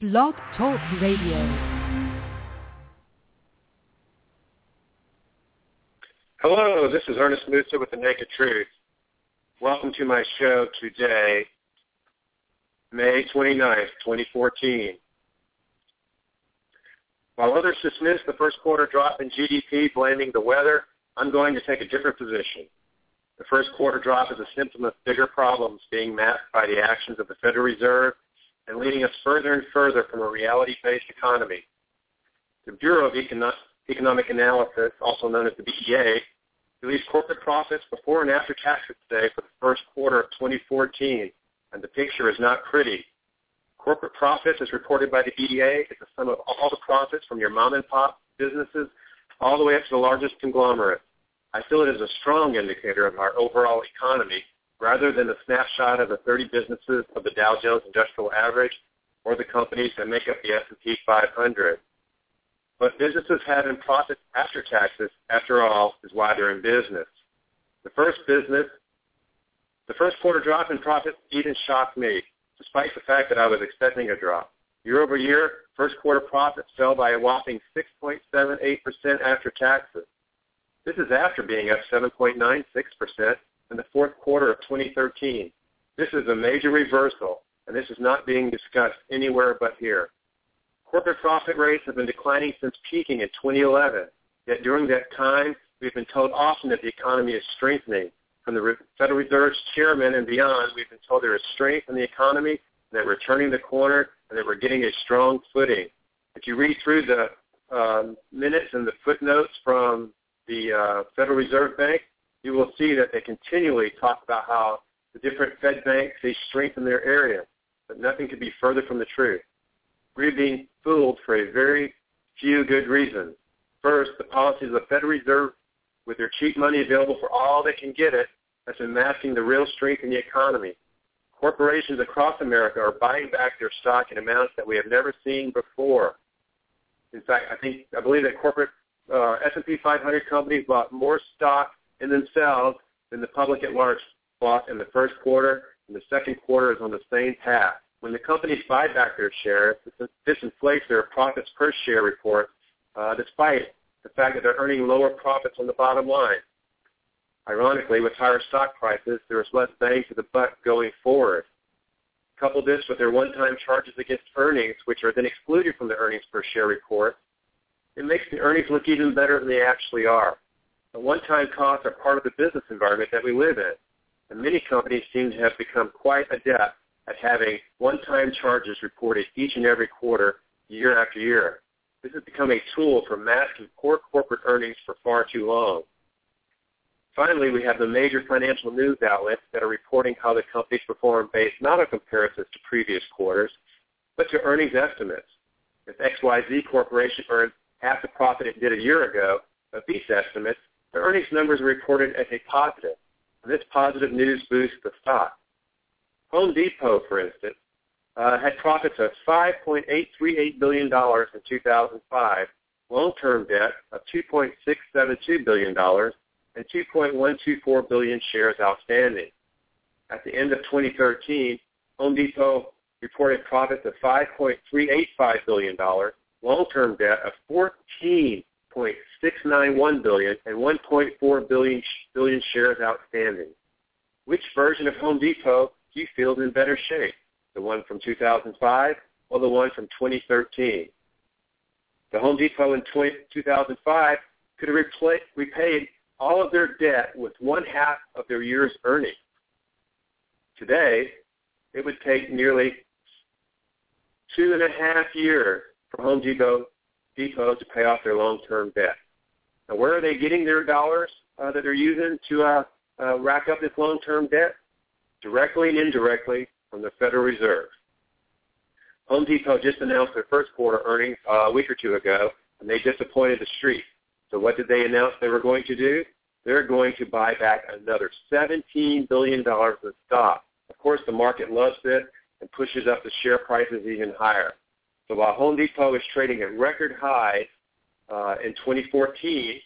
Blog Talk Radio. Hello, this is Ernest Musa with The Naked Truth. Welcome to my show today, May 29th, 2014. While others dismiss the first quarter drop in GDP blaming the weather, I'm going to take a different position. The first quarter drop is a symptom of bigger problems being masked by the actions of the Federal Reserve and leading us further and further from a reality-based economy. The Bureau of Econo- Economic Analysis, also known as the BEA, released corporate profits before and after taxes today for the first quarter of 2014, and the picture is not pretty. Corporate profits, as reported by the BEA, is the sum of all the profits from your mom and pop businesses all the way up to the largest conglomerate. I feel it is a strong indicator of our overall economy rather than a snapshot of the 30 businesses of the Dow Jones Industrial Average or the companies that make up the S&P 500. But businesses having profits after taxes, after all, is why they're in business. The first business, the first quarter drop in profits even shocked me, despite the fact that I was expecting a drop. Year over year, first quarter profits fell by a whopping 6.78% after taxes. This is after being up 7.96% in the fourth quarter of 2013. This is a major reversal, and this is not being discussed anywhere but here. Corporate profit rates have been declining since peaking in 2011, yet during that time, we've been told often that the economy is strengthening. From the Federal Reserve's chairman and beyond, we've been told there is strength in the economy, that we're turning the corner, and that we're getting a strong footing. If you read through the um, minutes and the footnotes from the uh, Federal Reserve Bank, you will see that they continually talk about how the different Fed banks, they strengthen their area, but nothing could be further from the truth. We're being fooled for a very few good reasons. First, the policies of the Federal Reserve, with their cheap money available for all that can get it, has been masking the real strength in the economy. Corporations across America are buying back their stock in amounts that we have never seen before. In fact, I think I believe that corporate uh, S&P 500 companies bought more stock in themselves than the public at large bought in the first quarter, and the second quarter is on the same path. When the companies buy back their shares, this inflates their profits per share report, uh, despite the fact that they're earning lower profits on the bottom line. Ironically, with higher stock prices, there is less bang for the buck going forward. Couple this with their one-time charges against earnings, which are then excluded from the earnings per share report, it makes the earnings look even better than they actually are. The one-time costs are part of the business environment that we live in, and many companies seem to have become quite adept at having one-time charges reported each and every quarter, year after year. This has become a tool for masking poor corporate earnings for far too long. Finally, we have the major financial news outlets that are reporting how the companies perform based not on comparisons to previous quarters, but to earnings estimates. If XYZ Corporation earned half the profit it did a year ago of these estimates, the earnings numbers are reported as a positive. And this positive news boosts the stock. Home Depot, for instance, uh, had profits of $5.838 billion in 2005, long-term debt of $2.672 billion, and 2.124 billion shares outstanding. At the end of 2013, Home Depot reported profits of $5.385 billion, long-term debt of 14.691 billion and 1.4 billion billion shares outstanding. Which version of Home Depot do you feel is in better shape? The one from 2005 or the one from 2013? The Home Depot in 20, 2005 could have repaid all of their debt with one half of their year's earnings. Today, it would take nearly two and a half years for Home Depot, Depot to pay off their long-term debt. Now, where are they getting their dollars uh, that they're using to uh, uh, rack up this long-term debt? Directly and indirectly from the Federal Reserve. Home Depot just announced their first quarter earnings uh, a week or two ago, and they disappointed the street. So what did they announce they were going to do? They're going to buy back another $17 billion of stock. Of course, the market loves it and pushes up the share prices even higher. So while Home Depot is trading at record highs uh, in 2014,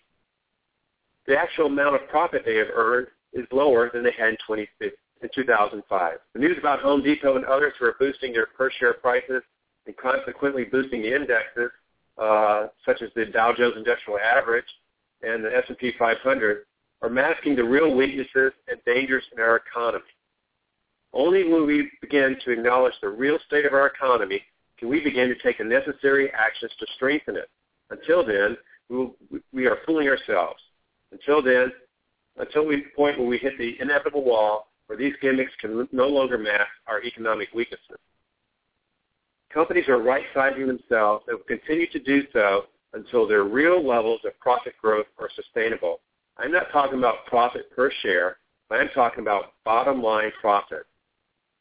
the actual amount of profit they have earned is lower than they had in, 20, in 2005. The news about Home Depot and others who are boosting their per share prices and consequently boosting the indexes, uh, such as the Dow Jones Industrial Average and the S&P 500, are masking the real weaknesses and dangers in our economy. Only when we begin to acknowledge the real state of our economy we begin to take the necessary actions to strengthen it. Until then, we, will, we are fooling ourselves. Until then, until we point where we hit the inevitable wall where these gimmicks can no longer mask our economic weaknesses. Companies are right-sizing themselves and will continue to do so until their real levels of profit growth are sustainable. I'm not talking about profit per share, but I'm talking about bottom line profit.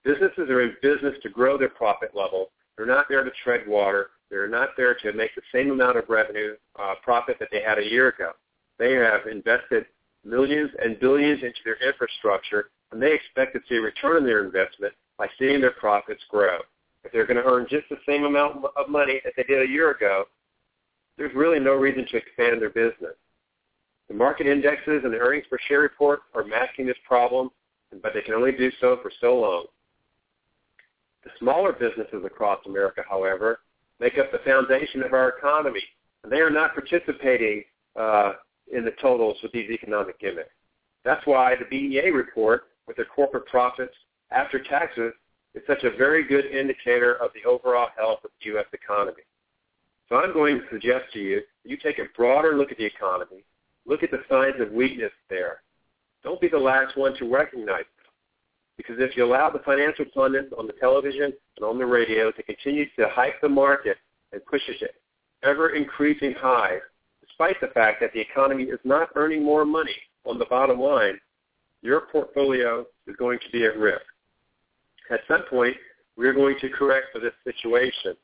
Businesses are in business to grow their profit level. They're not there to tread water. They're not there to make the same amount of revenue uh, profit that they had a year ago. They have invested millions and billions into their infrastructure, and they expect to see a return on their investment by seeing their profits grow. If they're going to earn just the same amount of money as they did a year ago, there's really no reason to expand their business. The market indexes and the earnings per share report are masking this problem, but they can only do so for so long. Smaller businesses across America, however, make up the foundation of our economy, and they are not participating uh, in the totals with these economic gimmicks. That's why the BEA report, with their corporate profits after taxes, is such a very good indicator of the overall health of the U.S. economy. So I'm going to suggest to you that you take a broader look at the economy, look at the signs of weakness there. Don't be the last one to recognize. Because if you allow the financial pundits on the television and on the radio to continue to hype the market and push it to ever increasing highs, despite the fact that the economy is not earning more money on the bottom line, your portfolio is going to be at risk. At some point, we're going to correct for this situation.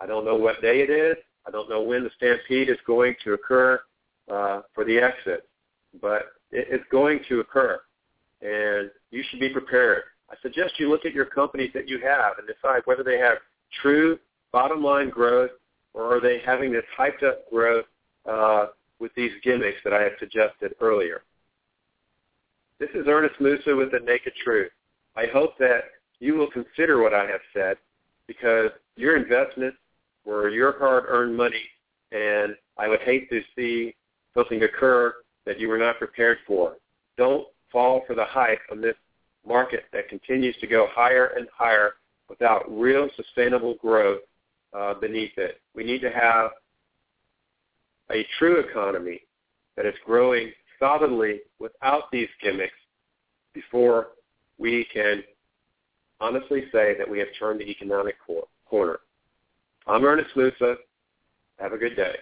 I don't know what day it is. I don't know when the stampede is going to occur uh, for the exit, but it, it's going to occur, and you should be prepared. I suggest you look at your companies that you have and decide whether they have true bottom line growth or are they having this hyped up growth uh, with these gimmicks that I have suggested earlier. This is Ernest Musa with The Naked Truth. I hope that you will consider what I have said because your investments were your hard-earned money, and I would hate to see something occur that you were not prepared for. Don't fall for the hype on this market that continues to go higher and higher without real sustainable growth uh, beneath it. We need to have a true economy that is growing solidly without these gimmicks before we can honestly say that we have turned the economic corner. I'm Ernest Musa. Have a good day.